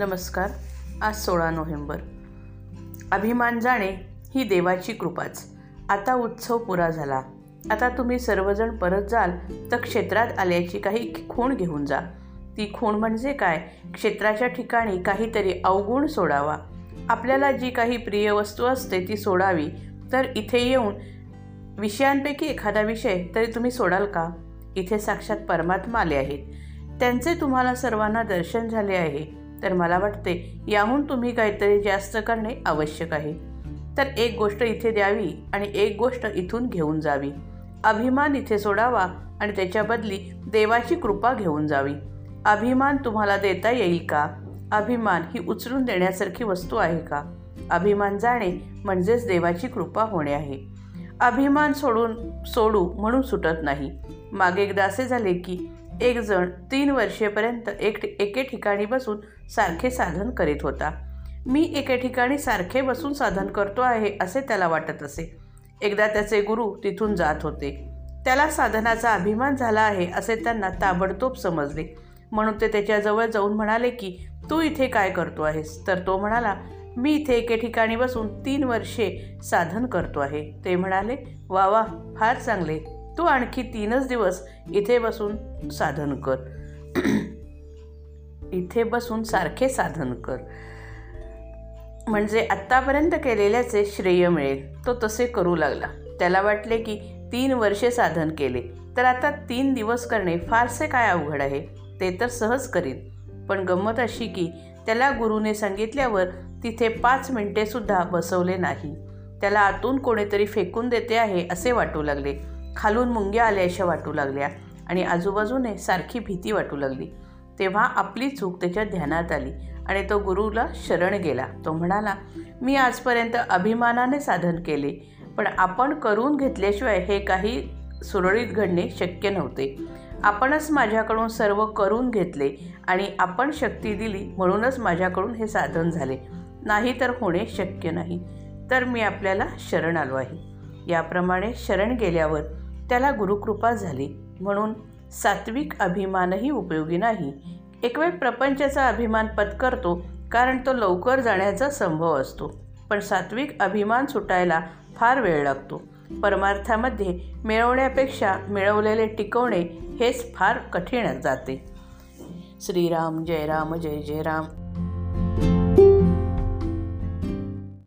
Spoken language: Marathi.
नमस्कार. आज सोळा नोव्हेंबर. अभिमान जाणे ही देवाची कृपाच. आता उत्सव पुरा झाला. आता तुम्ही सर्वजण परत जाल तर क्षेत्रात आल्याची काही खूण घेऊन जा. ती खूण म्हणजे काय? क्षेत्राच्या ठिकाणी काहीतरी अवगुण सोडावा. आपल्याला जी काही प्रिय वस्तू असते ती सोडावी. तर इथे येऊन विषयांपैकी एखादा विषय तरी तुम्ही सोडाल का? इथे साक्षात परमात्मा आले आहेत. त्यांचे तुम्हाला सर्वांना दर्शन झाले आहे. तर मला वाटते याहून तुम्ही काहीतरी जास्त करणे आवश्यक आहे. तर एक गोष्ट इथे द्यावी आणि एक गोष्ट इथून घेऊन जावी. अभिमान इथे सोडावा आणि त्याच्या बदली देवाची कृपा घेऊन जावी. अभिमान तुम्हाला देता येईल का? अभिमान ही उचलून देण्यासारखी वस्तू आहे का? अभिमान जाणे म्हणजेच देवाची कृपा होणे आहे. अभिमान सोडून सोडू म्हणून सुटत नाही. मागे एकदा असे झाले की एक जण तीन वर्षेपर्यंत एक एके ठिकाणी बसून सारखे साधन करीत होता. मी एके ठिकाणी सारखे बसून साधन करतो आहे असे त्याला वाटत असे. एकदा त्याचे गुरु तिथून जात होते. त्याला साधनाचा अभिमान झाला आहे असे त्यांना ताबडतोब समजले. म्हणून ते त्याच्याजवळ जाऊन म्हणाले की तू इथे काय करतो आहेस? तर तो म्हणाला मी इथे एके ठिकाणी बसून तीन वर्षे साधन करतो आहे. ते म्हणाले वा वा फार चांगले. तू आणखी तीनच दिवस इथे बसून साधन कर. इथे बसून सारखे साधन कर. म्हणजे आत्तापर्यंत केलेल्याचे श्रेय मिळेल. तो तसे करू लागला. त्याला वाटले की तीन वर्षे साधन केले. तर आता तीन दिवस करणे फारसे काय अवघड आहे? ते तर सहज करीन. पण गंमत अशी की त्याला गुरुने सांगितल्यावर तिथे पाच मिनिटेसुद्धा बसवले नाही. त्याला आतून कोणीतरी फेकून देते आहे असे वाटू लागले. खालून मुंग्या आल्याशा वाटू लागल्या आणि आजूबाजूने सारखी भीती वाटू लागली. तेव्हा आपली चूक त्याच्या ध्यानात आली आणि तो गुरुला शरण गेला. तो म्हणाला मी आजपर्यंत अभिमानाने साधन केले पण आपण करून घेतल्याशिवाय हे काही सुरळीत घडणे शक्य नव्हते. आपणच माझ्याकडून सर्व करून घेतले आणि आपण शक्ती दिली म्हणूनच माझ्याकडून हे साधन झाले. नाही तर होणे शक्य नाही. तर मी आपल्याला शरण आलो आहे. याप्रमाणे शरण गेल्यावर त्याला गुरुकृपा झाली. म्हणून सात्विक अभिमानही उपयोगी नाही. एक वेळ प्रपंचाचा अभिमान पत्करतो कारण तो लवकर जाण्याचा संभव असतो. पण सात्विक अभिमान सुटायला फार वेळ लागतो. परमार्थामध्ये मिळवण्यापेक्षा मिळवलेले टिकवणे हेच फार कठीण जाते. श्रीराम जय राम जय जय राम.